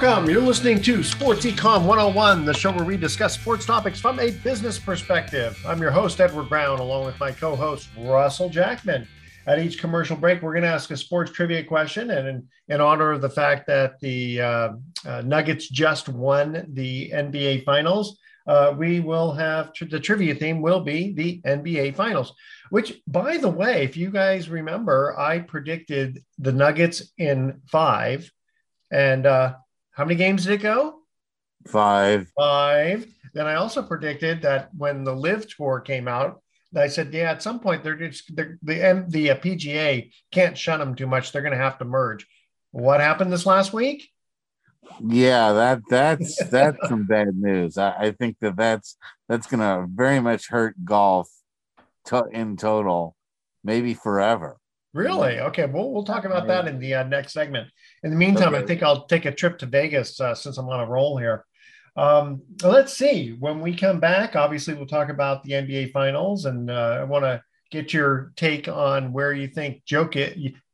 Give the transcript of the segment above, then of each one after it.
Welcome. You're listening to Sports Econ 101, the show where we discuss sports topics from a business perspective. I'm your host, Edward Brown, along with my co host, Russell Jackman. At each commercial break, we're going to ask a sports trivia question. And in, in honor of the fact that the uh, uh, Nuggets just won the NBA Finals, uh, we will have the trivia theme will be the NBA Finals. Which, by the way, if you guys remember, I predicted the Nuggets in five. And uh, how many games did it go? Five. Five. Then I also predicted that when the LIV tour came out, I said, yeah, at some point they're just they're, the the uh, PGA can't shun them too much. They're going to have to merge. What happened this last week? Yeah, that that's that's some bad news. I, I think that that's that's going to very much hurt golf to, in total, maybe forever. Really? Okay. Well, we'll talk about that in the uh, next segment. In the meantime, okay. I think I'll take a trip to Vegas uh, since I'm on a roll here. Um, let's see. When we come back, obviously, we'll talk about the NBA Finals, and uh, I want to get your take on where you think Joker,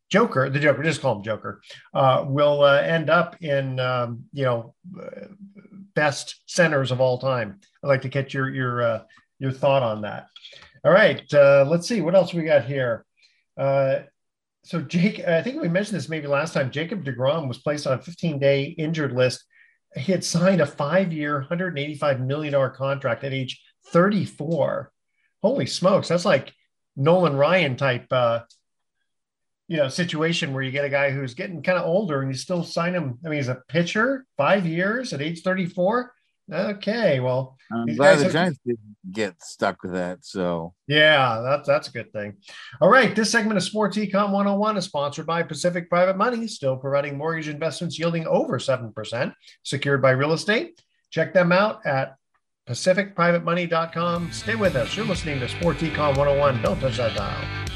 Joker, the Joker, just call him Joker, uh, will uh, end up in um, you know best centers of all time. I'd like to get your your uh, your thought on that. All right, uh, let's see what else we got here. So Jake, I think we mentioned this maybe last time. Jacob Degrom was placed on a 15-day injured list. He had signed a five-year, 185 million dollar contract at age 34. Holy smokes, that's like Nolan Ryan type, uh, you know, situation where you get a guy who's getting kind of older and you still sign him. I mean, he's a pitcher, five years at age 34. Okay, well, I'm glad the Giants didn't get stuck with that. So yeah, that's that's a good thing. All right, this segment of Sports Econ 101 is sponsored by Pacific Private Money, still providing mortgage investments yielding over seven percent, secured by real estate. Check them out at pacificprivatemoney.com. Stay with us. You're listening to Sports Econ 101. Don't touch that dial.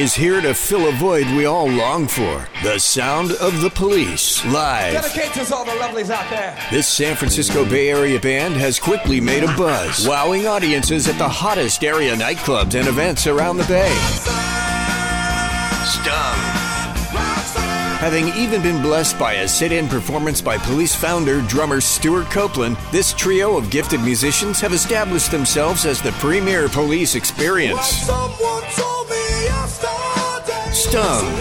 Is here to fill a void we all long for. The sound of the police, live. Dedicate to all the lovelies out there. This San Francisco Bay Area band has quickly made a buzz, wowing audiences at the hottest area nightclubs and events around the Bay. Stung. Having even been blessed by a sit in performance by police founder drummer Stewart Copeland, this trio of gifted musicians have established themselves as the premier police experience. Stung.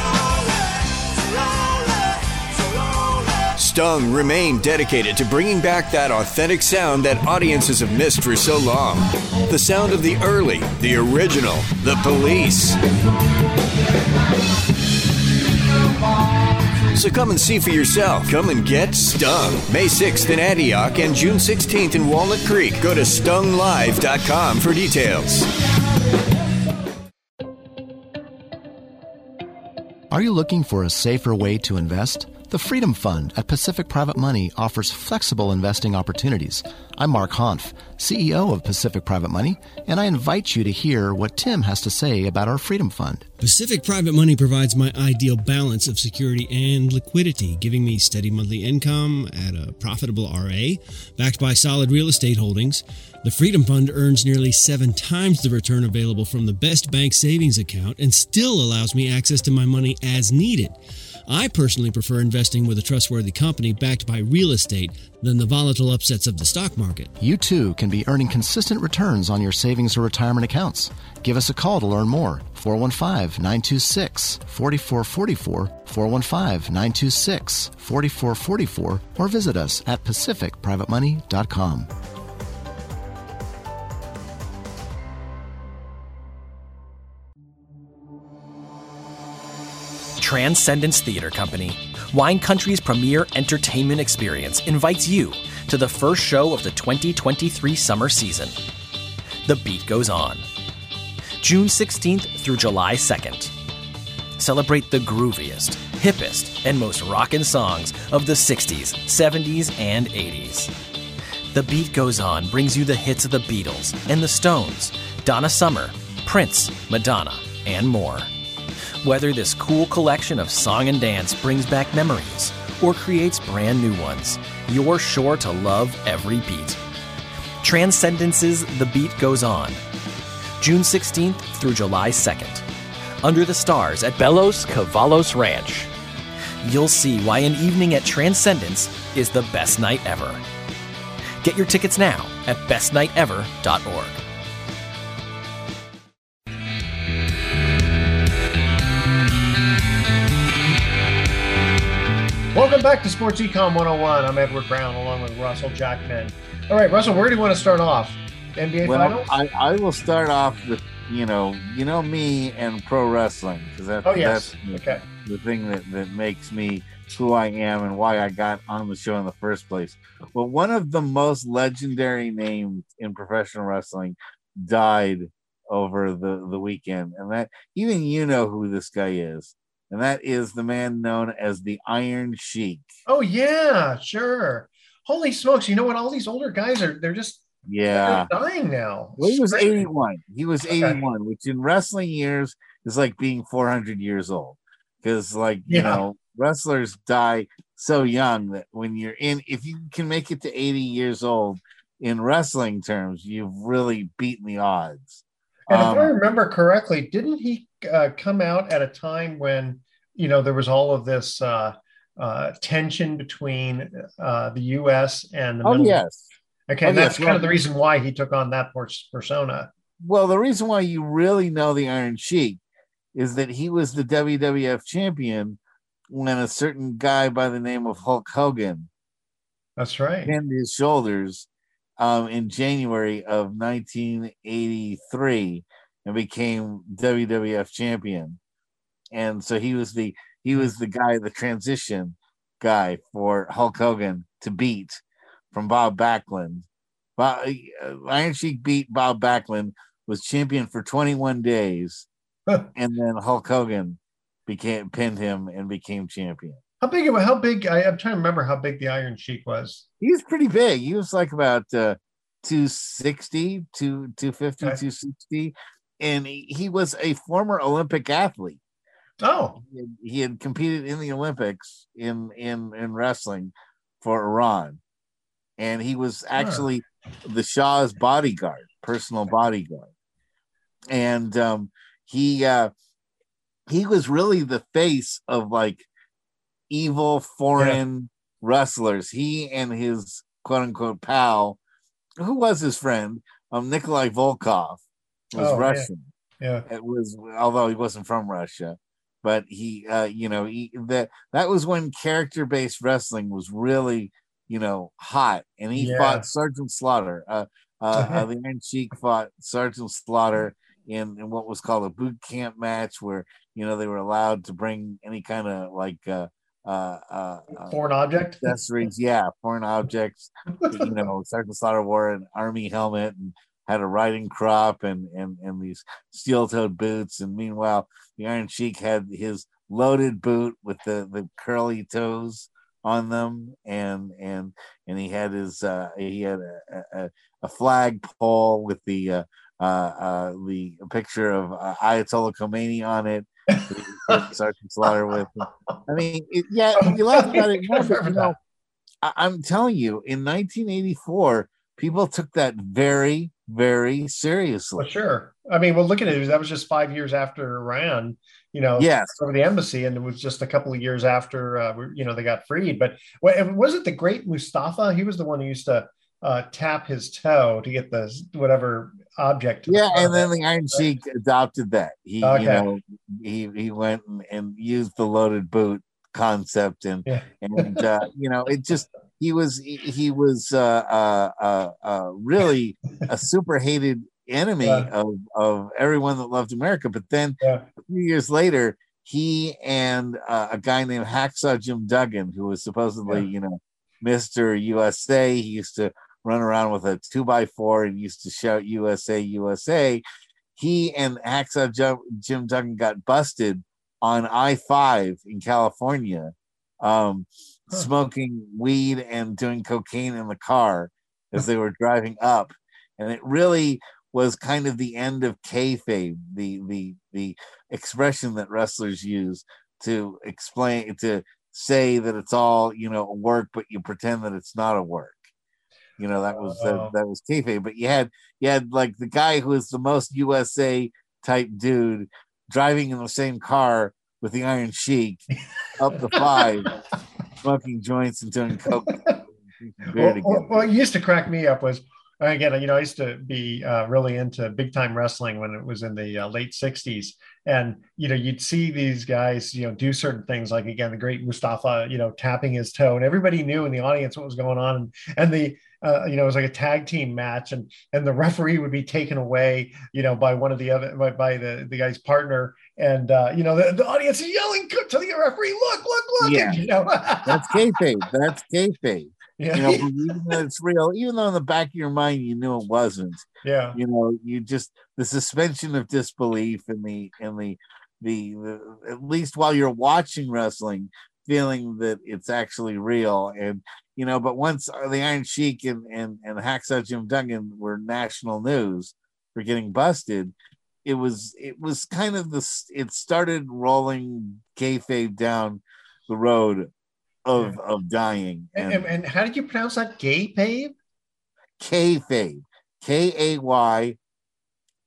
Stung remain dedicated to bringing back that authentic sound that audiences have missed for so long. The sound of the early, the original, the police. So come and see for yourself. Come and get stung. May 6th in Antioch and June 16th in Walnut Creek. Go to stunglive.com for details. Are you looking for a safer way to invest? The Freedom Fund at Pacific Private Money offers flexible investing opportunities. I'm Mark Hanf, CEO of Pacific Private Money, and I invite you to hear what Tim has to say about our Freedom Fund. Pacific Private Money provides my ideal balance of security and liquidity, giving me steady monthly income at a profitable RA, backed by solid real estate holdings. The Freedom Fund earns nearly seven times the return available from the best bank savings account and still allows me access to my money as needed. I personally prefer investing with a trustworthy company backed by real estate than the volatile upsets of the stock market. You too can be earning consistent returns on your savings or retirement accounts. Give us a call to learn more. 415 926 4444, 415 926 4444, or visit us at pacificprivatemoney.com. Transcendence Theater Company, Wine Country's premier entertainment experience, invites you to the first show of the 2023 summer season. The Beat Goes On. June 16th through July 2nd. Celebrate the grooviest, hippest, and most rockin' songs of the 60s, 70s, and 80s. The Beat Goes On brings you the hits of the Beatles and the Stones, Donna Summer, Prince, Madonna, and more. Whether this cool collection of song and dance brings back memories or creates brand new ones, you're sure to love every beat. Transcendence's The Beat Goes On. June 16th through July 2nd. Under the stars at Belos Cavalos Ranch. You'll see why an evening at Transcendence is the best night ever. Get your tickets now at bestnightever.org. Welcome back to Sports Econ 101. I'm Edward Brown along with Russell Jackman. All right, Russell, where do you want to start off? NBA well, Finals? I, I will start off with you know you know me and pro wrestling because that's oh, yes. that's the, okay. the thing that, that makes me who I am and why I got on the show in the first place. Well, one of the most legendary names in professional wrestling died over the the weekend, and that even you know who this guy is and that is the man known as the Iron Sheik. Oh yeah, sure. Holy smokes! You know what? All these older guys are they're just yeah they're dying now. Well, he was eighty one. He was eighty one, okay. which in wrestling years is like being four hundred years old because like you yeah. know wrestlers die so young that when you're in if you can make it to 80 years old in wrestling terms you've really beaten the odds and um, if i remember correctly didn't he uh, come out at a time when you know there was all of this uh, uh, tension between uh, the U.S. and the oh Middle yes, okay, oh, and that's yes. kind of the reason why he took on that persona. Well, the reason why you really know the Iron Sheik is that he was the WWF champion when a certain guy by the name of Hulk Hogan. That's right. Pinned his shoulders um, in January of 1983 and became WWF champion. And so he was the he was the guy, the transition guy for Hulk Hogan to beat from Bob Backlund. Bob, uh, Iron Sheik beat Bob Backlund, was champion for 21 days, and then Hulk Hogan became pinned him and became champion. How big? How big? I, am trying to remember how big the Iron Sheik was. He was pretty big. He was like about uh, 260, 250, okay. 260 and he, he was a former Olympic athlete. Oh, he had, he had, competed in the Olympics in in in wrestling for Iran, and he was actually the Shah's bodyguard, personal bodyguard, and um, he uh, he was really the face of like evil foreign yeah. wrestlers. He and his quote unquote pal, who was his friend, um, Nikolai Volkov was oh, Russian. Yeah. yeah. It was although he wasn't from Russia, but he uh you know, he that that was when character based wrestling was really, you know, hot and he yeah. fought Sergeant Slaughter. Uh uh, uh the Iron Sheik fought Sergeant Slaughter in, in what was called a boot camp match where you know they were allowed to bring any kind of like uh uh, uh, foreign object accessories. Yeah, foreign objects. you know, Sergeant Slaughter wore an army helmet and had a riding crop and and and these steel-toed boots, and meanwhile the Iron Sheik had his loaded boot with the the curly toes on them, and and and he had his uh, he had a, a, a flag pole with the uh, uh, uh, the picture of uh, Ayatollah Khomeini on it. Sergeant Slaughter with. I mean, it, yeah, you laugh about it, but, you know, I, I'm telling you, in 1984, people took that very, very seriously. Well, sure. I mean, well, look at it. That was just five years after Iran, you know, Yes. over the embassy, and it was just a couple of years after, uh, you know, they got freed. But wa- was it the great Mustafa? He was the one who used to uh, tap his toe to get the whatever object. to the Yeah, and then the Iron Sheik adopted that. He, Okay. you know, he he went and, and used the loaded boot concept, and Yeah. and uh, you know, it just he was he, was uh, uh, uh, uh, really a super hated enemy Yeah. of of everyone that loved America. But then Yeah. a few years later, he and uh, a guy named Hacksaw Jim Duggan, who was supposedly, you know, Mister USA, he used to run around with a two by four and used to shout USA, USA. He and Hacksaw Jim, Jim Duggan got busted on I 5 in California, um, Huh. smoking weed and doing cocaine in the car as they were driving up. And it really was kind of the end of kayfabe, the the the expression that wrestlers use to explain to say that it's all you know work, but you pretend that it's not a work. You know that was that, that was kayfabe. But you had you had like the guy who was the most USA type dude driving in the same car with the Iron Sheik up the five, smoking joints and doing coke. Well, well, what used to crack me up was again, you know, I used to be uh, really into big time wrestling when it was in the uh, late '60s, and you know, you'd see these guys, you know, do certain things like again, the great Mustafa, you know, tapping his toe, and everybody knew in the audience what was going on, and, and the uh, you know, it was like a tag team match, and and the referee would be taken away, you know, by one of the other by, by the the guy's partner, and uh, you know, the, the audience is yelling to the referee, look, look, look, Yeah. and, you know, That's kayfabe. That's kayfabe. yeah, You know, believing that it's real, even though in the back of your mind you knew it wasn't. yeah. You know, you just the suspension of disbelief and the and the the, the at least while you're watching wrestling, feeling that it's actually real. And you know, but once the Iron Sheik and and and Hacksaw Jim Duggan were national news for getting busted, it was it was kind of this. It started rolling kayfabe down the road of of dying And, and, and how did you pronounce that? Gay pave? kayfabe, K A Y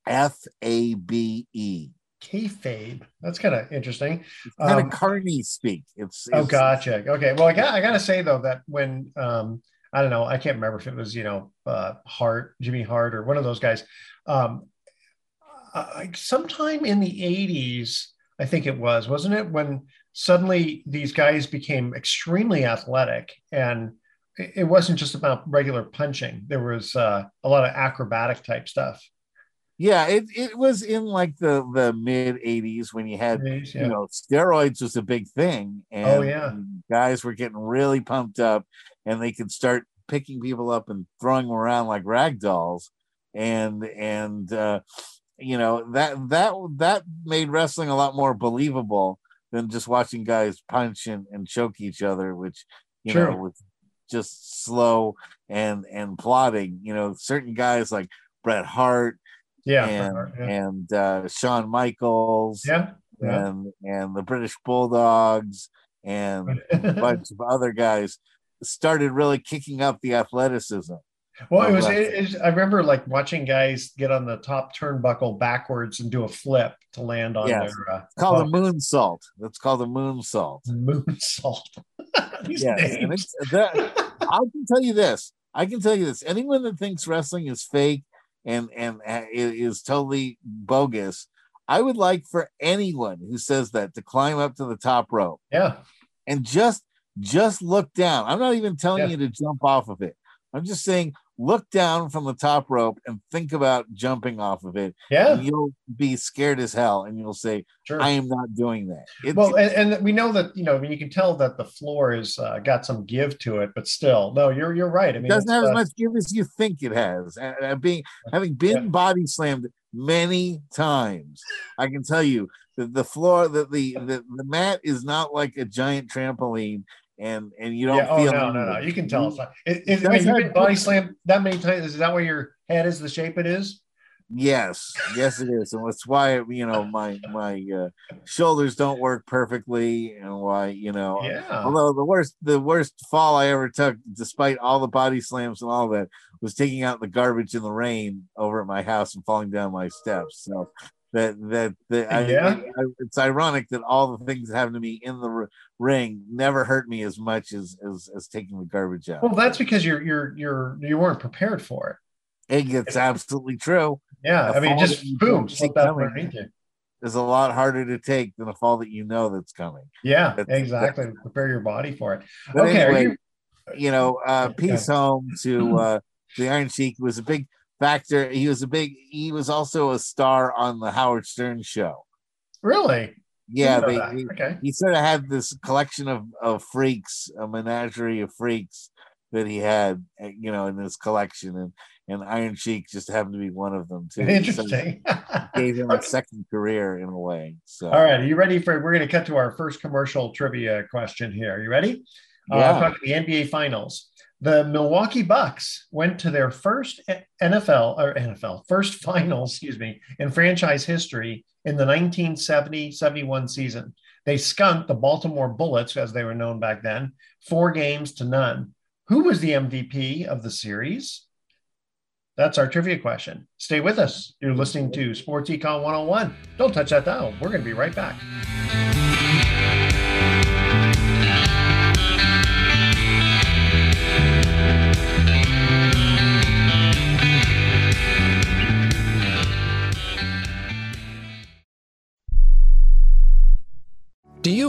F A B E. Kayfabe. That's kind of interesting. Kind Um, of carny speak. It's, Oh, gotcha. Okay. Well, I got I gotta say though that when um I don't know, I can't remember if it was you know uh Hart, Jimmy Hart, or one of those guys. Um, uh, sometime in the '80s, I think it was, wasn't it, when suddenly these guys became extremely athletic and it it wasn't just about regular punching. There was uh, a lot of acrobatic type stuff. Yeah, it, it was in like the the mid '80s when you had Yeah. you know steroids was a big thing, and Oh, yeah. guys were getting really pumped up, and they could start picking people up and throwing them around like rag dolls, and and uh, you know that that that made wrestling a lot more believable than just watching guys punch and, and choke each other, which you know was just slow and and plotting. You know, certain guys like Bret Hart Yeah. and yeah. and uh, Shawn Michaels yeah. yeah. and and the British Bulldogs and a bunch of other guys started really kicking up the athleticism. Well, it was. It, it's- I remember like watching guys get on the top turnbuckle backwards and do a flip to land on Yes. their. Uh, It's called a bump. moonsault. That's called a moonsault. moonsault. These Yes, and that, I can tell you this. I can tell you this. Anyone that thinks wrestling is fake and and uh, it is totally bogus, I would like for anyone who says that to climb up to the top rope yeah. and just just look down. I'm not even telling Yeah. you to jump off of it. I'm just saying look down from the top rope and think about jumping off of it. Yeah. You'll be scared as hell and you'll say, Sure. I am not doing that. It's, well, and, and we know that you know. I mean, you can tell that the floor has uh, got some give to it, but still, no, you're you're right. I it doesn't have uh, as much give as you think it has. And, and being having been body slammed many times, I can tell you that the floor, that the, the the mat is not like a giant trampoline, and and you don't yeah, oh no, no, no. You can tell. It's not. It, it, Does if you've been body slammed that many times, is that why your head is the shape it is? Yes, yes, it is, and that's why you know my my uh, shoulders don't work perfectly, and why you know. Yeah. Although the worst the worst fall I ever took, despite all the body slams and all that, was taking out the garbage in the rain over at my house and falling down my steps. So that that, that Yeah. I, it's ironic that all the things that happened to me in the r- ring never hurt me as much as as, as taking the garbage out. Well, that's because you're you're you're you weren't prepared for it. It, it's absolutely true. Yeah, A I mean, just boom, slipped out underneath you. is a lot harder to take than a fall that you know that's coming. Yeah, That's- exactly. Prepare your body for it. Okay, anyway, you- you, know, uh, peace home to uh, the Iron Sheik was a big factor. He was a big. He was also a star on the Howard Stern show. really? Yeah, they, he, Okay. he sort of had this collection of, of freaks, a menagerie of freaks that he had, uh, you know, in his collection, and and Iron Sheik just happened to be one of them too. So Interesting. gave him a second career in a way. So All right, are you ready for? We're going to cut to our first commercial trivia question here. Are you ready? Uh, Yeah. talking the NBA Finals. The Milwaukee Bucks went to their first NFL or NFL first finals, excuse me, in franchise history in the 1970-71 season. They skunked the Baltimore Bullets, as they were known back then, four games to none. Who was the MVP of the series? That's our trivia question. Stay with us. You're listening to Sports Econ 101. Don't touch that dial. We're going to be right back.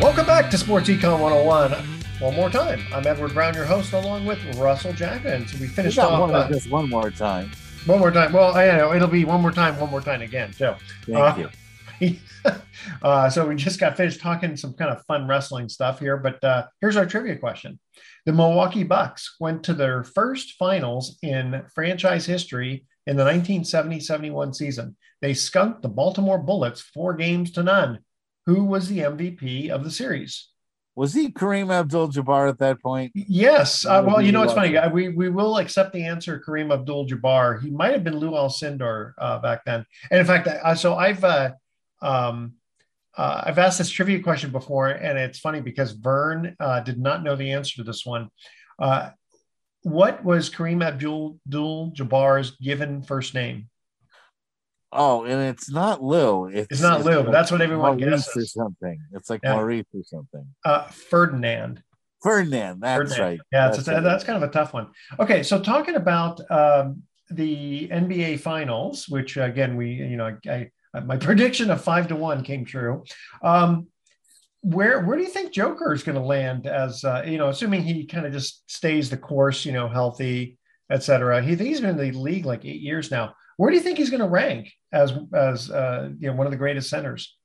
Welcome back to Sports Econ 101. One more time. I'm Edward Brown, your host, along with Russell Jackman. So we finished We got off. one, uh, just one more time. One more time. Well, I know it'll be one more time, one more time again. So, Thank you. uh, so we just got finished talking some kind of fun wrestling stuff here, but uh, here's our trivia question: The Milwaukee Bucks went to their first finals in franchise history in the 1970-71 season. They skunked the Baltimore Bullets four games to none. Who was the MVP of the series? Was he Kareem Abdul-Jabbar at that point? Yes. Uh, well, you know, it's funny. We we will accept the answer. Kareem Abdul-Jabbar. He might have been Lew Alcindor uh, back then. And in fact, uh, so I've uh, um, uh, I've asked this trivia question before, and it's funny because Vern uh, did not know the answer to this one. Uh, what was Kareem Abdul-Jabbar's given first name? Oh, and it's not Lou. It's not Lou, but that's what everyone Maurice guesses. or something. It's like Yeah. Maurice or something. Uh, Ferdinand. Ferdinand. That's Ferdinand. right. Yeah, that's it's, that's kind of a tough one. Okay, so talking about um, the NBA Finals, which again we, you know, I, I my prediction of five to one came true. Um, where where do you think Joker is going to land? As uh, you know, assuming he kind of just stays the course, you know, healthy, etc. He he's been in the league like eight years now. Where do you think he's going to rank as as uh, you know one of the greatest centers?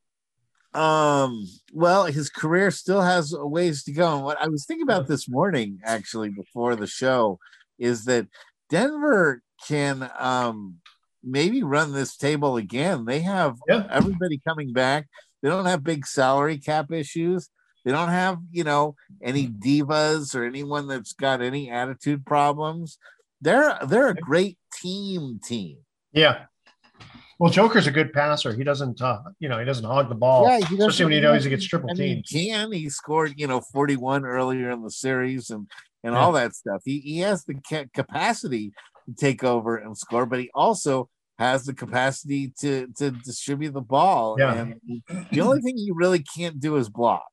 Um, well, his career still has a ways to go. And what I was thinking about this morning, actually, before the show, is that Denver can um maybe run this table again. They have everybody coming back. They don't have big salary cap issues. They don't have, you know, any divas or anyone that's got any attitude problems. They're they're a great team team. Yeah. Well, Joker's a good passer. He doesn't, uh, you know, he doesn't hog the ball, Yeah, he doesn't- especially when he knows he gets triple I mean, teamed. he can. He scored, you know, 41 earlier in the series and and Yeah. all that stuff. He he has the ca- capacity to take over and score, but he also has the capacity to to distribute the ball. Yeah. And the only thing he really can't do is block.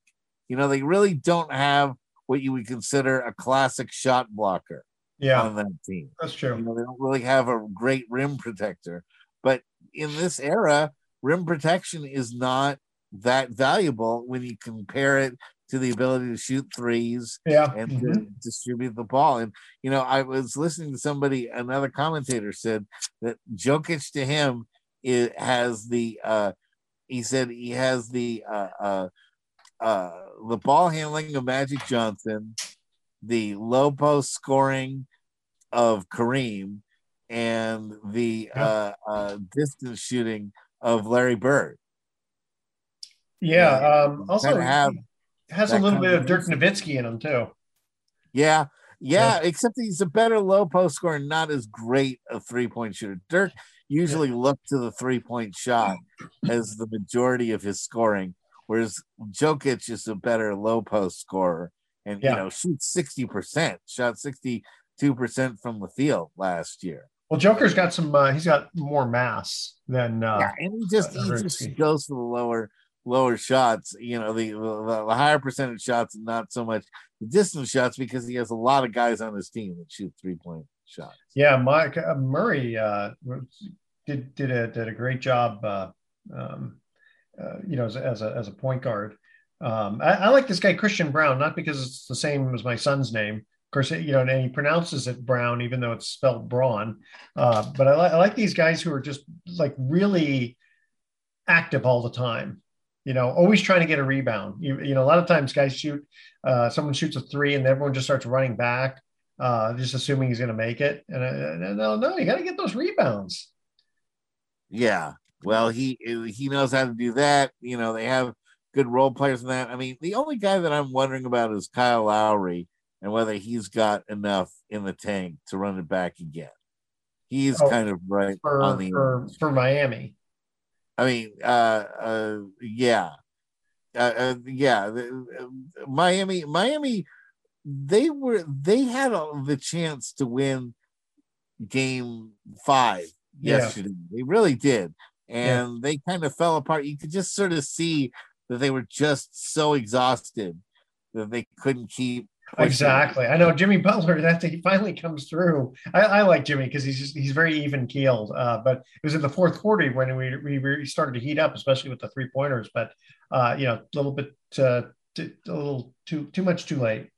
You know, they really don't have what you would consider a classic shot blocker Yeah. on that team. That's true. You know, they don't really have a great rim protector. But in this era, rim protection is not that valuable when you compare it to the ability to shoot threes Yeah. and Mhm. to distribute the ball. And you know, I was listening to somebody, another commentator said that Jokic to him it has the uh he said he has the uh uh uh the ball handling of Magic Johnson, the low post scoring of Kareem, and the uh, uh, distance shooting of Larry Bird. Yeah. Yeah, Um, also, have has a little bit of Dirk. Nowitzki in him too. Yeah, yeah, except he's a better low post scorer, not as great a three point shooter. Dirk usually looked to the three point shot as the majority of his scoring, whereas Jokic is a better low post scorer and Yeah. you know shoots sixty percent, shot sixty two percent from the field last year. Well, Joker's got some. Uh, he's got more mass than. Uh, yeah, and he just uh, he just goes for the lower lower shots. You know, the, the the higher percentage shots, and not so much the distance shots, because he has a lot of guys on his team that shoot three point shots. Yeah, Mike uh, Murray uh, did did a did a great job. Uh, um, uh, you know, as, as a as a point guard. Um, I, I like this guy Christian Brown, not because it's the same as my son's name. Of course, you know, and he pronounces it Brown, even though it's spelled Braun. Uh, but I, li- I like these guys who are just like really active all the time. You know, always trying to get a rebound. You, you know, a lot of times guys shoot, uh, someone shoots a three and everyone just starts running back, uh, just assuming he's going to make it. And, uh, no, no, you got to get those rebounds. Yeah, Well, he he knows how to do that. You know, they have good role players in that. I mean, the only guy that I'm wondering about is Kyle Lowry and whether he's got enough in the tank to run it back again. He's Oh, kind of right for on the for, for Miami. I mean, uh, uh, yeah, uh, uh, yeah. Uh, Miami, Miami, they were they had the chance to win game five Yeah. yesterday. They really did, and they kind of fell apart. You could just sort of see that they were just so exhausted that they couldn't keep. pushing. Exactly. I know Jimmy Butler. That he finally comes through. I, I like Jimmy because he's just he's very even keeled. Uh, but it was in the fourth quarter when we we really started to heat up, especially with the three pointers. But uh, you know, a little bit uh, t- a little too too much too late.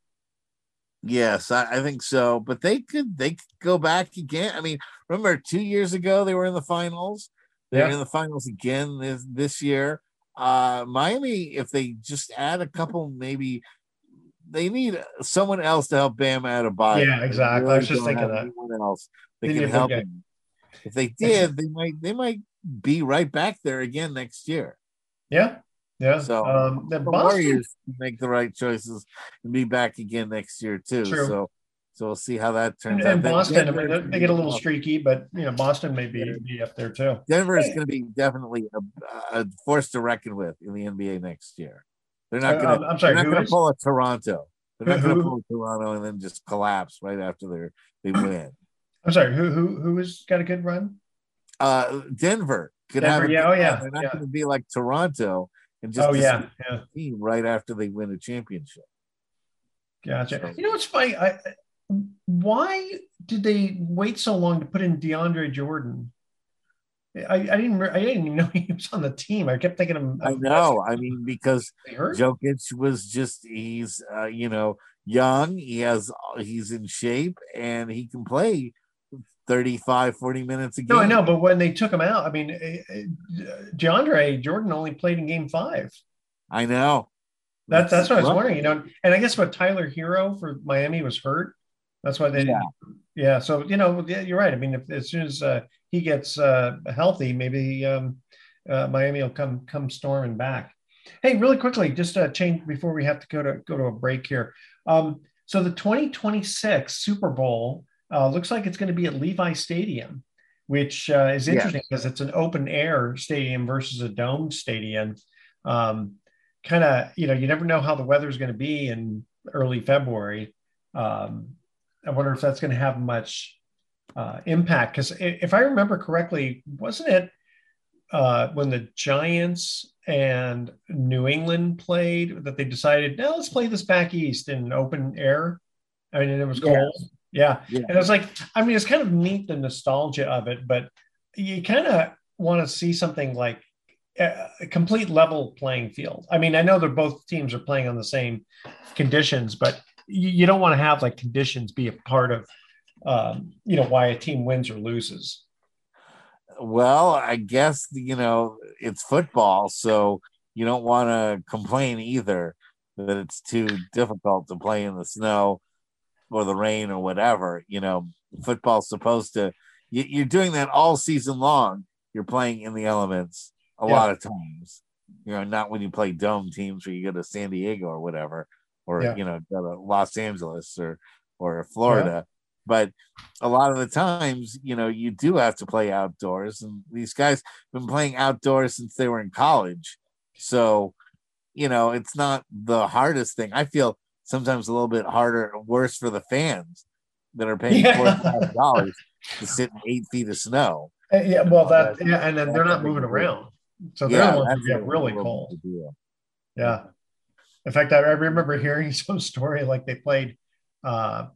Yes, I, I think so. But they could they could go back again. I mean, remember two years ago they were in the finals. They're Yeah. in the finals again this this year. Uh Miami, if they just add a couple, maybe they need someone else to help Bam Adebayo. Yeah, exactly. I was just thinking that. anyone else that They can help him. If they did, they might they might be right back there again next year. Yeah, yeah. So um, the the Boston, Warriors make the right choices and be back again next year too. True. So so we'll see how that turns and, out. and Then Boston. I mean, they- gonna they be get a little streaky, but you know, Boston may be, be up there too. Denver is going to be definitely a, a force to reckon with in the NBA next year. They're not Uh, going to. I'm sorry, They're not going to pull a Toronto. They're not going to pull a Toronto and then just collapse right after they they win. I'm sorry. Who who who has got a good run? Uh, Denver could Denver, have. A yeah, oh, yeah, They're not yeah. going to be like Toronto and just Oh, yeah, destroy yeah. team right after they win a championship. Gotcha. You know what's funny? I, why did they wait so long to put in DeAndre Jordan? I, I didn't. I didn't even know he was on the team. I kept thinking of. I know. I mean, because? Jokic was just he's uh, you know young. He has he's in shape and he can play 35, 40 minutes a game. No, I know, but when they took him out, I mean, eh, eh, DeAndre Jordan only played in Game Five. I know. That's that's what I was wondering. You know, and I guess what Tyler Herro for Miami was hurt. That's why they. Yeah. Yeah. So you know, yeah, you're right. I mean, if, as soon as uh, he gets uh, healthy, maybe um, uh, Miami will come come storming back. Hey, really quickly, just uh, change before we have to go to go to a break here. Um, so the 2026 Super Bowl uh, looks like it's going to be at Levi Stadium, which uh, is interesting because it's an open air stadium versus a domed stadium. Um, kind of, you know, you never know how the weather's going to be in early February. Um, I wonder if that's going to have much uh, impact because if I remember correctly, wasn't it uh, when the Giants and New England played that they decided, now let's play this back east in open air? I mean, and it was Yes. cold. Yeah. Yeah. And it's like, I mean, it's kind of neat the nostalgia of it, but you kind of want to see something like a a complete level playing field. I mean, I know they're both teams are playing on the same conditions, but you, you don't want to have like conditions be a part of, um, you know, why a team wins or loses. Well, I guess you know it's football, so you don't want to complain either that it's too difficult to play in the snow or the rain or whatever. You know, football's supposed to. You, you're doing that all season long. You're playing in the elements a Yeah. lot of times. You know, not when you play dome teams where you go to San Diego or whatever, or Yeah. you know, go to Los Angeles or or Florida. But a lot of the times, you know, you do have to play outdoors, and these guys have been playing outdoors since they were in college. So, you know, it's not the hardest thing. I feel sometimes a little bit harder, worse for the fans that are paying Yeah. dollars to sit in eight feet of snow. Uh, yeah, well, that yeah, and then they're not moving around, so they're Yeah, the ones that's who get really cold. Yeah. In fact, I I remember hearing some story like they played uh,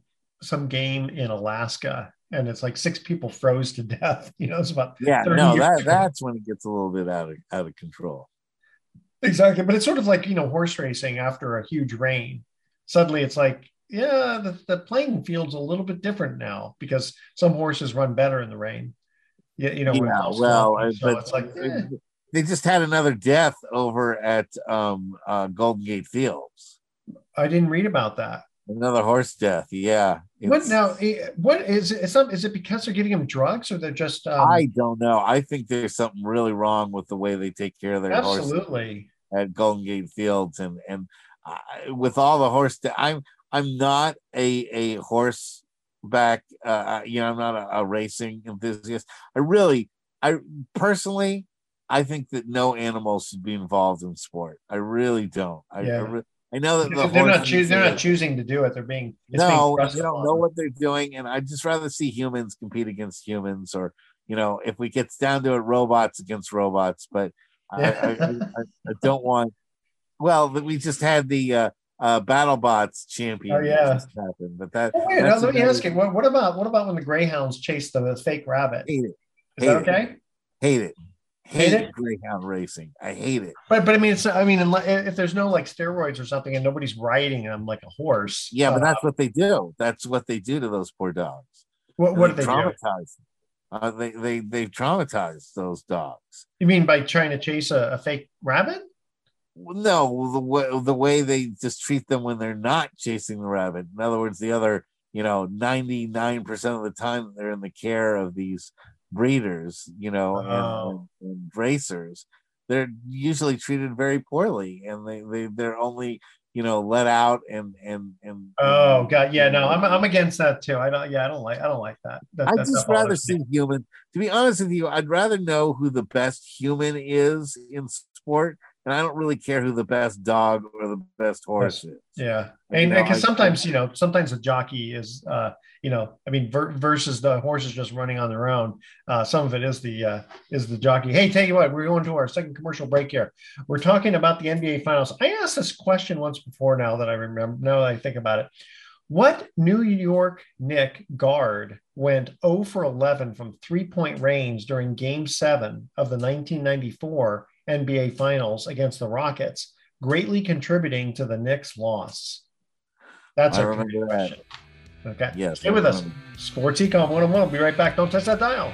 some game in Alaska, and it's like six people froze to death. You know, it's about Yeah, no, that that's when it gets a little bit out of out of control. exactly. But it's sort of like you know horse racing after a huge rain. Suddenly, it's like yeah, the, the playing field's a little bit different now because some horses run better in the rain. Yeah, you know. yeah, well, uh, so but it's like eh. They just had another death over at um, uh, Golden Gate Fields. I didn't read about that. Another horse death. Yeah. What now? eh, What is it? Is, some, is it because they're giving them drugs, or they're just? Um, I don't know. I think there's something really wrong with the way they take care of their horses absolutely. at Golden Gate Fields, and and I, with all the horse, de- I'm I'm not a a horseback. Uh, you know, I'm not a, a racing enthusiast. I really, I personally, I think that no animals should be involved in sport. I really don't. I, Yeah. I, re- I know that the they're not choosing. They're not choosing to do it. They're being. being no, thrust they don't know what they're doing, and I'd just rather see humans compete against humans, or you know, if we get down to it, robots against robots. But I, I, I, I, don't want. Well, we just had the uh, uh, BattleBots champion. Oh, yeah. happened, but that. Oh, wait, let me ask you. What, what about what about when the greyhounds chase the, fake rabbit? Hate it. Is Hate that it. okay? Hate it. Hate Hate, it? greyhound racing. I hate it. But but I mean, it's I mean, unle- if there's no like steroids or something, and nobody's riding them like a horse. Yeah, but uh, that's what they do. That's what they do to those poor dogs. what, what do they do? traumatize them. Uh, they they they traumatize those dogs. You mean by trying to chase a, a fake rabbit? No, the way the way they just treat them when they're not chasing the rabbit. In other words, the other, you know, ninety nine percent of the time they're in the care of these breeders, you know, and- Oh. and, and racers. They're usually treated very poorly, and they they they're only you know let out and and and. Oh god, yeah, no, I'm I'm against that too. I don't. Yeah, I don't like. I don't like that. that I'd just rather bothers me. see human. To be honest with you, I'd rather know who the best human is in sport, and I don't really care who the best dog or the best horse is. Yeah, and know, because I- sometimes you know, sometimes the jockey is, uh, you know, I mean, ver- versus the horses just running on their own. Uh, some of it is the uh, is the jockey. Hey, tell you what, we're going to our second commercial break here. We're talking about the NBA Finals. I asked this question once before. Now that I remember, now that I think about it, what New York Knick guard went 0 for 11 from three point range during Game Seven of the 1994 NBA Finals against the Rockets? greatly contributing to the Knicks' loss? That's I a remember great that. Okay. Yes, Stay I with us. Sports Econ 101. We'll be right back. Don't touch that dial.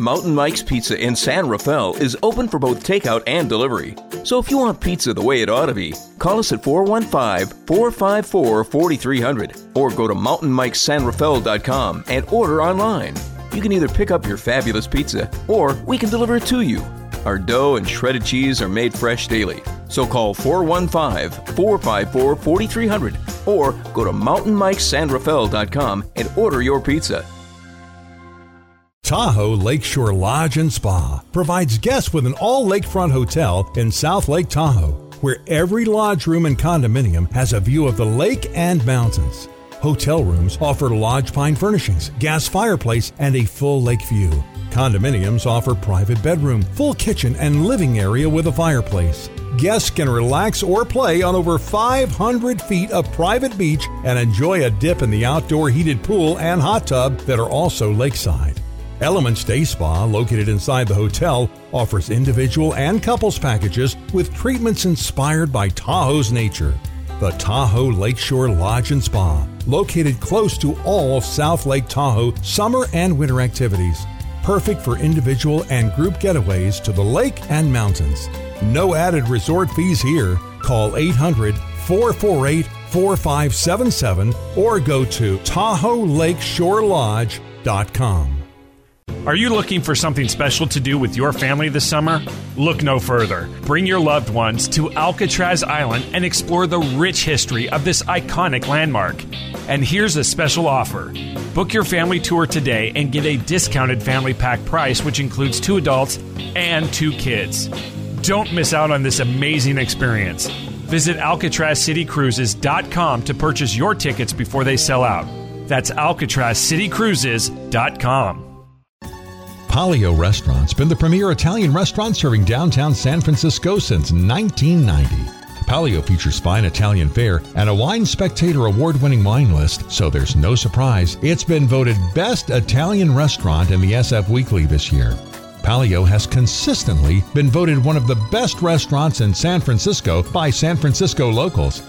Mountain Mike's Pizza in San Rafael is open for both takeout and delivery. So if you want pizza the way it ought to be, call us at 415 454 4300 or go to mountainmikesanrafael.com and order online. You can either pick up your fabulous pizza or we can deliver it to you. Our dough and shredded cheese are made fresh daily. So call 415 454 4300 or go to mountainmikesanrafael.com and order your pizza. Tahoe Lakeshore Lodge and Spa provides guests with an all lakefront hotel in South Lake Tahoe, where every lodge room and condominium has a view of the lake and mountains. Hotel rooms offer lodge pine furnishings, gas fireplace, and a full lake view. Condominiums offer private bedroom, full kitchen, and living area with a fireplace. Guests can relax or play on over 500 feet of private beach and enjoy a dip in the outdoor heated pool and hot tub that are also lakeside. Elements Day Spa, located inside the hotel, offers individual and couples packages with treatments inspired by Tahoe's nature. The Tahoe Lakeshore Lodge and Spa, located close to all of South Lake Tahoe summer and winter activities. Perfect for individual and group getaways to the lake and mountains. No added resort fees here. Call 800 448 4577 or go to TahoeLakeshoreLodge.com. Are you looking for something special to do with your family this summer? Look no further. Bring your loved ones to Alcatraz Island and explore the rich history of this iconic landmark. And here's a special offer book your family tour today and get a discounted family pack price, which includes two adults and two kids. Don't miss out on this amazing experience. Visit AlcatrazCityCruises.com to purchase your tickets before they sell out. That's AlcatrazCityCruises.com. Palio Restaurant's been the premier Italian restaurant serving downtown San Francisco since 1990. Palio features fine Italian fare and a Wine Spectator award winning wine list, so there's no surprise it's been voted Best Italian Restaurant in the SF Weekly this year. Palio has consistently been voted one of the best restaurants in San Francisco by San Francisco locals.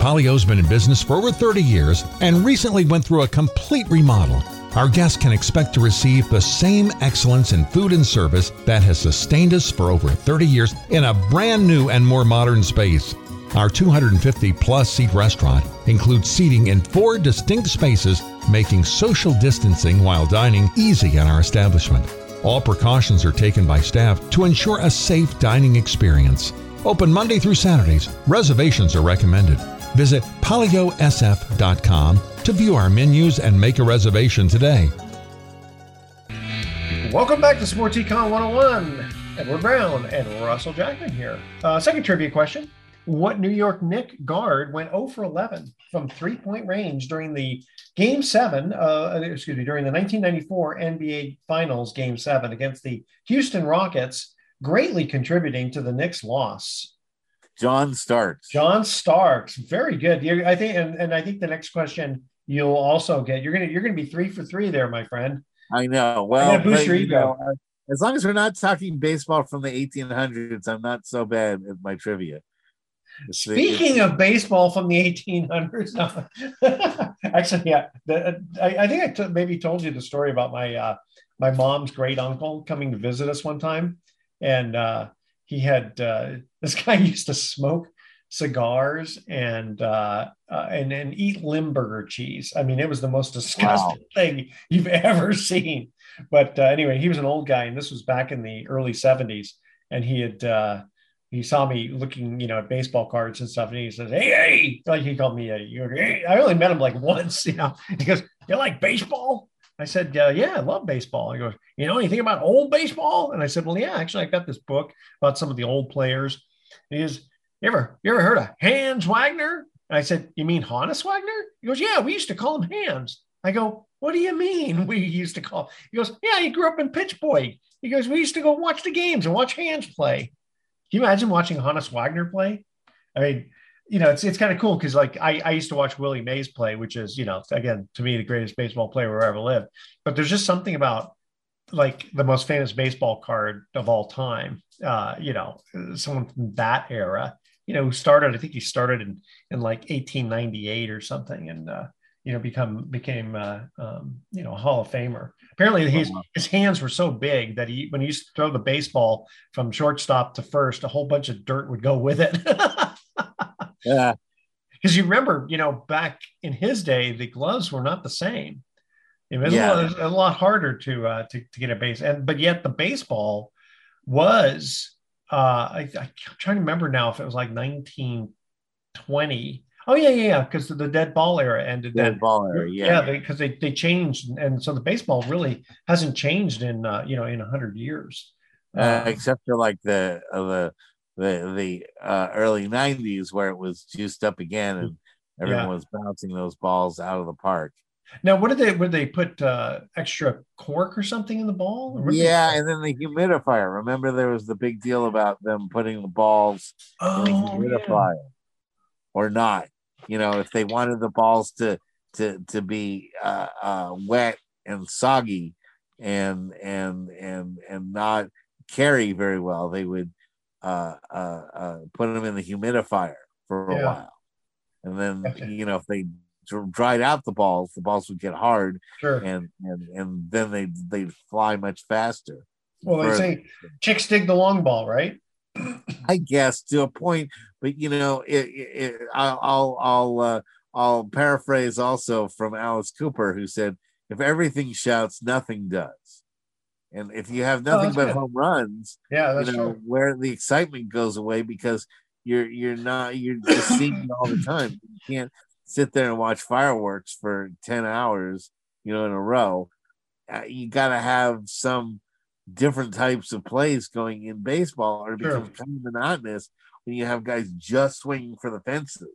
Palio's been in business for over 30 years and recently went through a complete remodel. Our guests can expect to receive the same excellence in food and service that has sustained us for over 30 years in a brand new and more modern space. Our 250 plus seat restaurant includes seating in four distinct spaces, making social distancing while dining easy in our establishment. All precautions are taken by staff to ensure a safe dining experience. Open Monday through Saturdays. Reservations are recommended. Visit paliosf.com to view our menus and make a reservation today. Welcome back to Sports Econ 101. Edward Brown and Russell Jackman here. Uh, second trivia question. What New York Knick guard went 0 for 11 from three point range during the game seven, uh, excuse me, during the 1994 NBA Finals game seven against the Houston Rockets, greatly contributing to the Knicks' loss? John Starks. John Starks, very good. You, I think, and, and I think the next question you'll also get. You're gonna you're gonna be three for three there, my friend. I know. Well, but, you know, as long as we're not talking baseball from the 1800s, I'm not so bad at my trivia. Speaking of baseball from the 1800s, no. actually, yeah, the, I, I, think I t- maybe told you the story about my uh, my mom's great uncle coming to visit us one time, and uh, he had uh, this guy used to smoke cigars and uh, uh, and and eat Limburger cheese. I mean, it was the most disgusting wow. thing you've ever seen. But uh, anyway, he was an old guy, and this was back in the early 70s, and he had uh, he saw me looking, you know, at baseball cards and stuff, and he says, "Hey, hey!" Like he called me a. Hey. I only met him like once, you know. He goes, "You like baseball?" I said, uh, "Yeah, I love baseball." He goes, "You know anything about old baseball?" And I said, "Well, yeah, actually, I got this book about some of the old players." And he goes, "You ever, you ever heard of Hans Wagner?" And I said, "You mean Honus Wagner?" He goes, "Yeah, we used to call him Hans." I go, "What do you mean we used to call?" He goes, "Yeah, he grew up in Pittsburgh." He goes, "We used to go watch the games and watch Hans play." Can you imagine watching Honus Wagner play? I mean, you know, it's it's kind of cool because like I, I used to watch Willie Mays play, which is, you know, again, to me, the greatest baseball player who ever lived. But there's just something about like the most famous baseball card of all time. Uh, you know, someone from that era, you know, who started, I think he started in in like 1898 or something, and uh, you know, become became uh, um, you know, a Hall of Famer. Apparently, his his hands were so big that he when he used to throw the baseball from shortstop to first, a whole bunch of dirt would go with it. yeah, because you remember, you know, back in his day, the gloves were not the same. It was, yeah. a, lot, was a, lot, harder to, uh, to to get a base, and but yet the baseball was. Uh, I, I'm trying to remember now if it was like 1920 Oh yeah, yeah, yeah. Because the dead ball era ended. Dead then. ball era, yeah. Yeah, because they, they, they changed, and so the baseball really hasn't changed in uh, you know in hundred years. Uh, except for like the uh, the the the uh, early '90s where it was juiced up again, and everyone yeah. was bouncing those balls out of the park. Now, what did they? Would they put uh, extra cork or something in the ball? Yeah, and then the humidifier. Remember, there was the big deal about them putting the balls oh, in the oh, humidifier. Yeah or not. You know, if they wanted the balls to to to be uh, uh, wet and soggy and and and and not carry very well, they would uh, uh, uh put them in the humidifier for a yeah. while, and then okay. you know if they dried out the balls, the balls would get hard, sure. and and and then they they'd fly much faster. Well, they say chicks dig the long ball, right? I guess to a point, but you know, it, it, I'll I'll I'll, uh, I'll paraphrase also from Alice Cooper, who said, "If everything shouts, nothing does." And if you have oh, nothing oh, but good. home runs, yeah, you know, true. where the excitement goes away because you're you're not you're just seeing all the time. You can't sit there and watch fireworks for ten hours, you know, in a row. Uh, you got to have some different types of plays going in baseball, or it becomes sure. kind of monotonous when you have guys just swinging for the fences.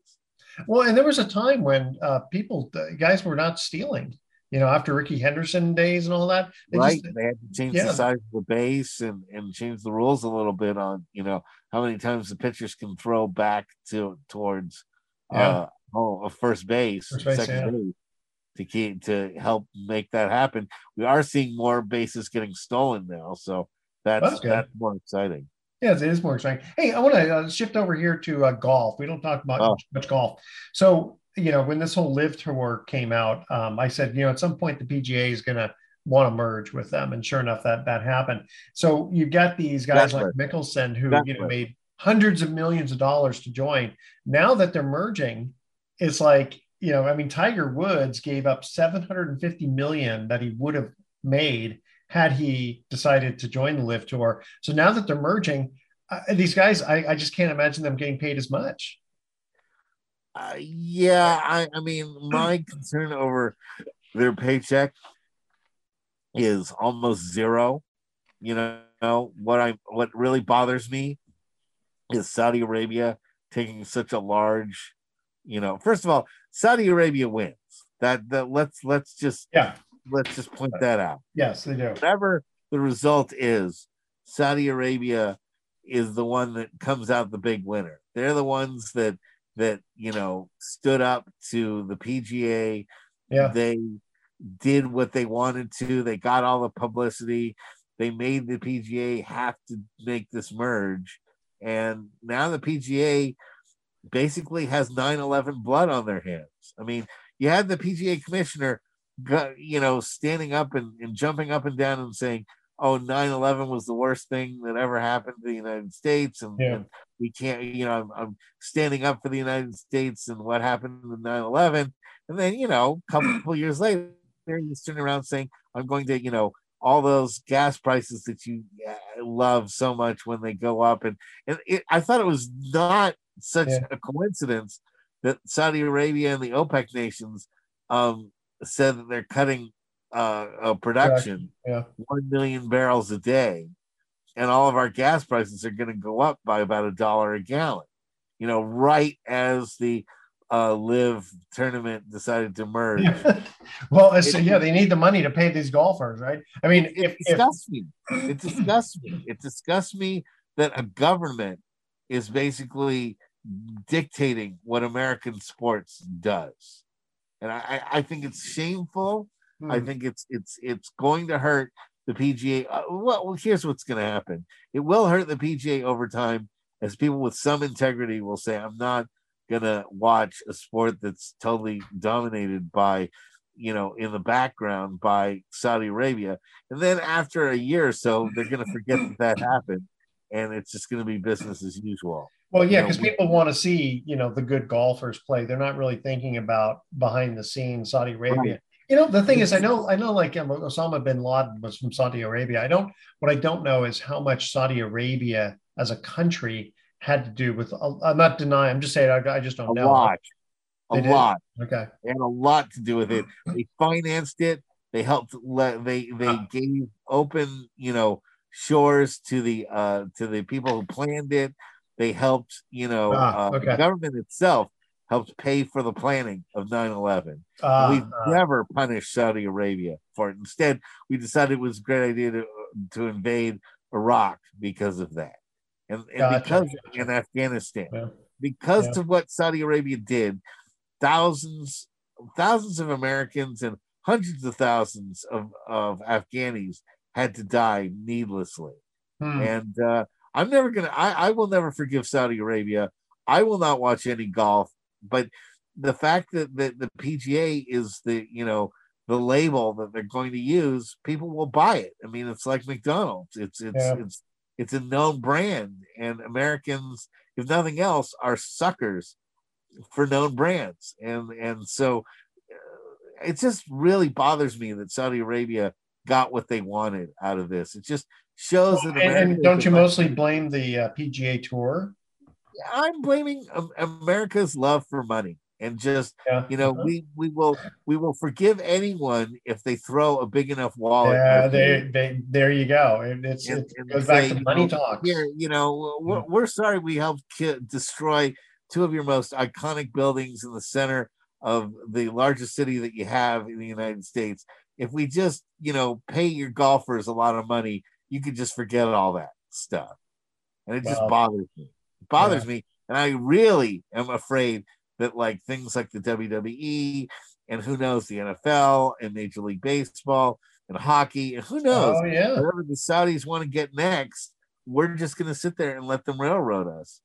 Well, and there was a time when uh, people, guys were not stealing. You know, after Rickey Henderson days and all that, they right? Just, they had to change yeah. the size of the base and and change the rules a little bit on you know how many times the pitchers can throw back to towards yeah. uh, oh, first base, first base second yeah. base to keep to help make that happen. We are seeing more bases getting stolen now, so that's that's, that's more exciting. Yes, it is more exciting. Hey, I want to uh, shift over here to uh, golf. We don't talk about Oh. much golf. So, you know, when this whole LIV tour came out, um, I said, you know, at some point the PGA is going to want to merge with them, and sure enough, that that happened. So you've got these guys like Mickelson who you know Definitely. made hundreds of millions of dollars to join. Now that they're merging, it's like you know, I mean, Tiger Woods gave up 750 million that he would have made had he decided to join the LIV tour. So now that they're merging, uh, these guys, I, I just can't imagine them getting paid as much. Uh, yeah, I, I mean, my concern over their paycheck is almost zero. You know what I what really bothers me is Saudi Arabia taking such a large, you know. First of all, Saudi Arabia wins. That that let's let's just yeah let's just point that out. Yes, they do. Whatever the result is, Saudi Arabia is the one that comes out the big winner. They're the ones that that you know stood up to the PGA. Yeah. They did what they wanted to. They got all the publicity. They made the PGA have to make this merge. And now the PGA basically has 9-11 blood on their hands. I mean, you had the PGA commissioner you know, standing up and, and jumping up and down and saying, oh, 9-11 was the worst thing that ever happened to the United States. And, Yeah. and we can't, you know, I'm, I'm standing up for the United States and what happened in 9-11. And then, you know, a couple years later, he's turning around saying, I'm going to, you know, all those gas prices that you uh, love so much when they go up. And, and it, I thought it was not such Yeah. a coincidence that Saudi Arabia and the OPEC nations um, said that they're cutting uh, uh, production Yeah. 1 million barrels a day. And all of our gas prices are going to go up by about a dollar a gallon, you know, right as the uh, LIV tournament decided to merge. Well, it's, It- yeah, they need the money to pay these golfers, right? I mean, if, it if disgusts me. It disgusts me. It disgusts me that a government is basically dictating what American sports does, and I, I- I think it's shameful. I Hmm. think it's it's it's going to hurt the PGA. Uh, well, here's what's going to happen. It will hurt the PGA over time, as people with some integrity will say, "I'm not going to watch a sport that's totally dominated by." you know, in the background by Saudi Arabia. And then after a year or so, they're going to forget that that happened. And it's just going to be business as usual. Well, yeah, You know, because people want to see, you know, the good golfers play. They're not really thinking about behind the scenes Saudi Arabia. Right. You know, the thing is, I know, I know, like um, Osama bin Laden was from Saudi Arabia. I don't. What I don't know is how much Saudi Arabia as a country had to do with. I'm not denying. I'm just saying. I, I just don't a know. lot. A did? lot. Okay. They had a lot to do with it. They financed it. They helped let they they gave open, you know, shores to the uh to the people who planned it. They helped, you know, Ah, uh, the government itself helped pay for the planning of 9-11. Ah, We've ah. never punished Saudi Arabia for it. Instead, we decided it was a great idea to to invade Iraq because of that. And, and Gotcha, because in Afghanistan. Yeah. Because Yeah. of what Saudi Arabia did, thousands thousands of Americans and hundreds of thousands of, of Afghanis had to die needlessly. Hmm. And uh, I'm never gonna I, I will never forgive Saudi Arabia. I will not watch any golf, but the fact that, that the PGA is the you know the label that they're going to use, people will buy it. I mean, it's like McDonald's. It's it's Yeah. it's it's a known brand, and Americans, if nothing else, are suckers for known brands, and and so uh, it just really bothers me that Saudi Arabia got what they wanted out of this. It just shows that And, and don't you mostly blame the uh, PGA Tour? I'm blaming America's love for money and just Yeah. you know we we will we will forgive anyone if they throw a big enough wallet. Yeah, at they, there you go. It, it's, And- it and goes say, back to money talks. Here, you know, we're, we're sorry we helped ki- destroy two of your most iconic buildings in the center of the largest city that you have in the United States. If we just, you know, pay your golfers a lot of money, you could just forget all that stuff. And it just bothers me. Bothers me. And I really am afraid that like things like the WWE and who knows the NFL and Major League Baseball and hockey and who knows Oh, yeah. whatever the Saudis want to get next we're just going to sit there and let them railroad us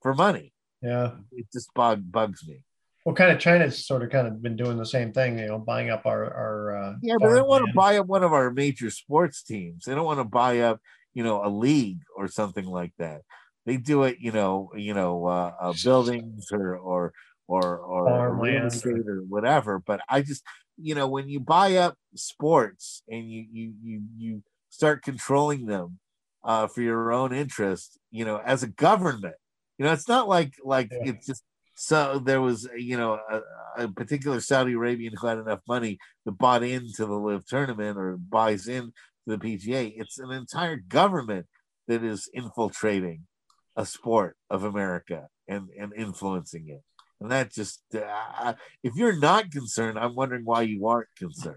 for money. Yeah, it just bug, bugs me. Well, kind of China's sort of kind of been doing the same thing, you know, buying up our our. Uh, yeah, but they don't want to buy up one of our major sports teams. They don't want to buy up, you know, a league or something like that. They do it, you know, you know, uh, uh, buildings or or or or real estate or whatever. But I just, you know, when you buy up sports and you you you you start controlling them uh, for your own interest, you know, as a government, you know, it's not like like yeah. it's just so there was you know a, a, particular Saudi Arabian who had enough money that bought into the LIV tournament or buys in to the PGA. It's an entire government that is infiltrating a sport of America and and influencing it. And that just uh, if you're not concerned, I'm wondering why you aren't concerned.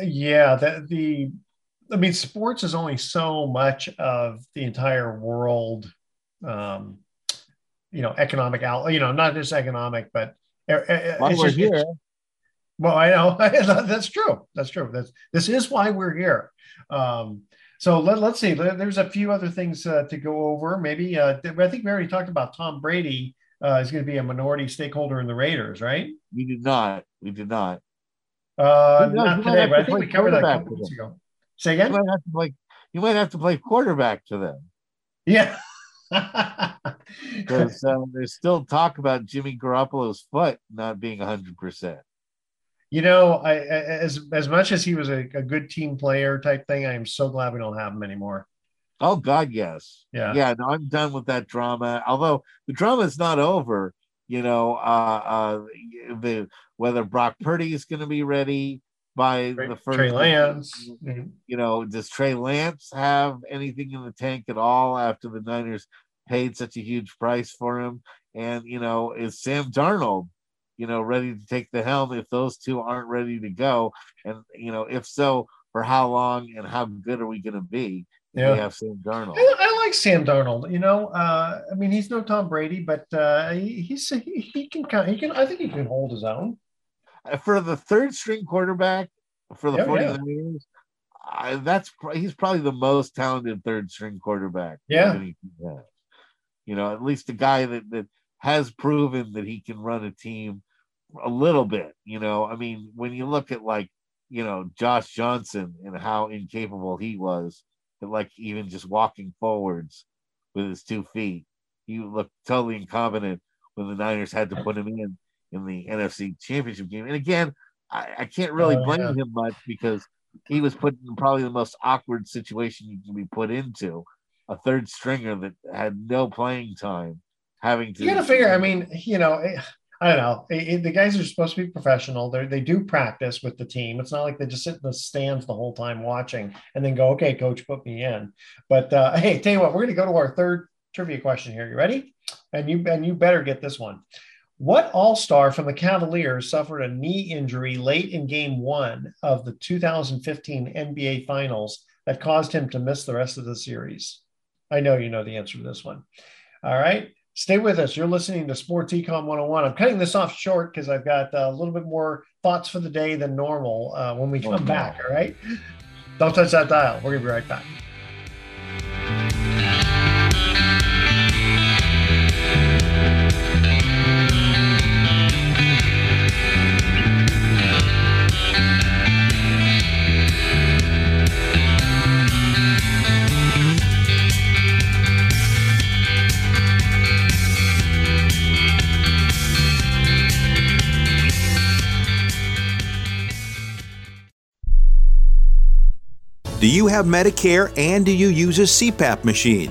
Yeah, that the I mean, sports is only so much of the entire world. Um, you know, economic out. You know, not just economic, but why we're just, here. Well, I know that's true. That's true. That's this is why we're here. Um, so let, us see. There's a few other things uh, to go over. Maybe uh, I think we already talked about Tom Brady uh, is going to be a minority stakeholder in the Raiders, right? We did not. We did not. Uh, not today, but I think we covered that a couple weeks ago. Say again. You might have to play. You might have to play quarterback to them. Yeah. Because um, there's still talk about Jimmy Garoppolo's foot not being 100. You know, I, as as much as he was a, a good team player type thing, I am so glad we don't have him anymore. Oh God, yes. Yeah. Yeah. No, I'm done with that drama. Although the drama is not over. You know, uh, uh, the whether Brock Purdy is going to be ready by Trey, the first. Trey Lance. You know, does Trey Lance have anything in the tank at all after the Niners paid such a huge price for him? And you know, is Sam Darnold, you know, ready to take the helm if those two aren't ready to go? And you know, if so, for how long and how good are we going to be? yeah. we have Sam Darnold. I, I, like Sam Darnold. You know, uh, I mean, he's no Tom Brady, but uh, he, he's he, he can he can I think he can hold his own uh, for the third string quarterback for the yeah, 49ers. Yeah. I, that's he's probably the most talented third string quarterback. Yeah, you know, at least a guy that that has proven that he can run a team a little bit. You know, I mean, when you look at like you know Josh Johnson and how incapable he was like even just walking forwards with his two feet. He looked totally incompetent when the Niners had to put him in in the NFC Championship game. And again, I, I can't really oh, blame yeah. him much because he was put in probably the most awkward situation you can be put into. A third stringer that had no playing time, having to. You got to figure. I mean, you know, eh, I don't know. It, it, the guys are supposed to be professional. They they do practice with the team. It's not like they just sit in the stands the whole time watching and then go, okay, coach, put me in. But uh, hey, tell you what, we're going to go to our third trivia question here. You ready? And you and you better get this one. What All Star from the Cavaliers suffered a knee injury late in Game One of the 2015 NBA Finals that caused him to miss the rest of the series? I know you know the answer to this one. All right. Stay with us. You're listening to Sports Econ 101. I'm cutting this off short because I've got uh, a little bit more thoughts for the day than normal uh, when we come oh, back. All right. Don't touch that dial. We're going to be right back. Have Medicare and do you use a CPAP machine?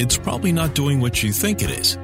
it's probably not doing what you think it is.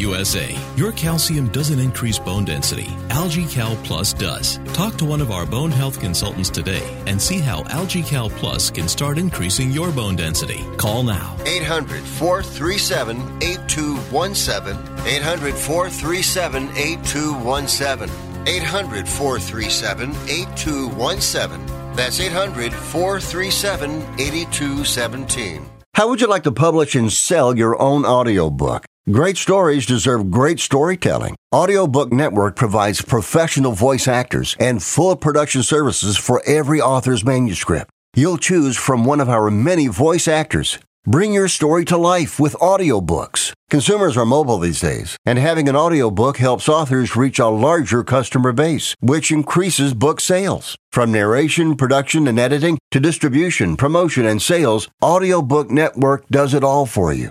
USA. Your calcium doesn't increase bone density, AlgaeCal Plus does. Talk to one of our bone health consultants today and see how AlgaeCal Plus can start increasing your bone density. Call now. 800 437 8217. 800 437 8217. 800 437 8217. That's 800 437 8217. How would you like to publish and sell your own audiobook? Great stories deserve great storytelling. Audiobook Network provides professional voice actors and full production services for every author's manuscript. You'll choose from one of our many voice actors. Bring your story to life with audiobooks. Consumers are mobile these days, and having an audiobook helps authors reach a larger customer base, which increases book sales. From narration, production, and editing to distribution, promotion, and sales, Audiobook Network does it all for you.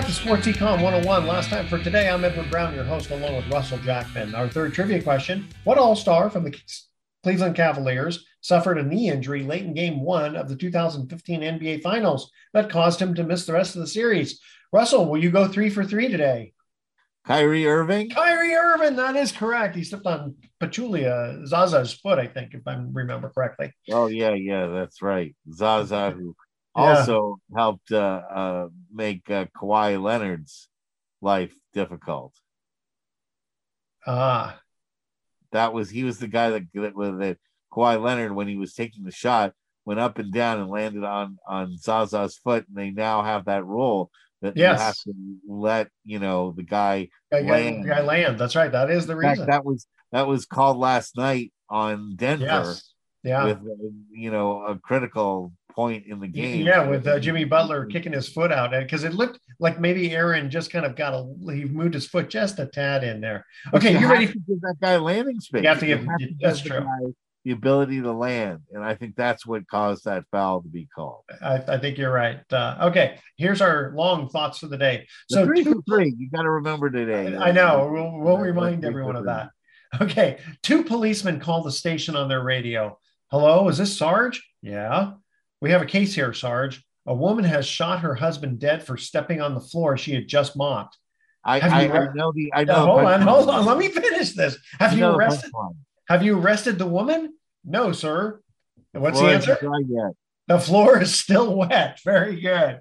Back to Sports Econ 101. Last time for today, I'm Edward Brown, your host, along with Russell Jackman. Our third trivia question What All Star from the Cleveland Cavaliers suffered a knee injury late in game one of the 2015 NBA Finals that caused him to miss the rest of the series? Russell, will you go three for three today? Kyrie Irving? Kyrie Irving, that is correct. He slipped on Pachulia, Zaza's foot, I think, if I remember correctly. Oh, yeah, yeah, that's right. Zaza, who also yeah. helped uh, uh, make uh, Kawhi Leonard's life difficult. Ah, that was he was the guy that that, that Kawhi Leonard when he was taking the shot went up and down and landed on on Zaza's foot, and they now have that rule that yes. you have to let you know the guy, guy land. Guy land. That's right. That is the reason. Fact, that was that was called last night on Denver. Yes. Yeah. With you know a critical point in the game. Yeah, with uh, Jimmy Butler kicking his foot out, because it looked like maybe Aaron just kind of got a he moved his foot just a tad in there. Okay, you, ready? To give that guy landing space. You have to give. have to that's give true. The, the, ability to land, and I think that's what caused that foul to be called. I, I think you're right. Uh, okay, here's our long thoughts for the day. The So three two, for three, you got to remember today. I know. We'll, we'll remind everyone of that. Okay. Two policemen call the station on their radio. Hello, is this Sarge? Yeah. We have a case here, Sarge. A woman has shot her husband dead for stepping on the floor she had just mopped. I, I, I know the. I Now, know. hold on, hold on. Let me finish this. Have you arrested? Have you arrested the woman? No, sir. What's Floor the answer? The floor is still wet. Very good.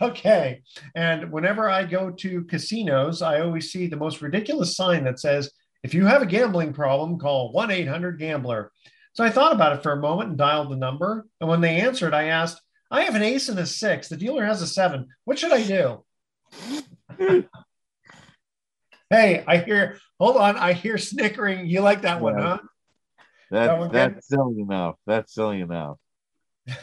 Okay. And whenever I go to casinos, I always see the most ridiculous sign that says, if you have a gambling problem, call 1 800 Gambler. So I thought about it for a moment and dialed the number. And when they answered, I asked, I have an ace and a six. The dealer has a seven. What should I do? hey, I hear, hold on. I hear snickering. You like that one, huh? That That, good? that's silly enough. That's silly enough.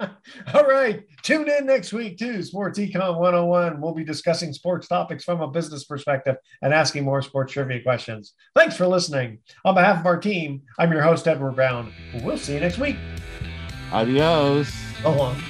All right. Tune in next week to Sports Econ 101. We'll be discussing sports topics from a business perspective and asking more sports trivia questions. Thanks for listening. On behalf of our team, I'm your host, Edward Brown. We'll see you next week. Adios. So long.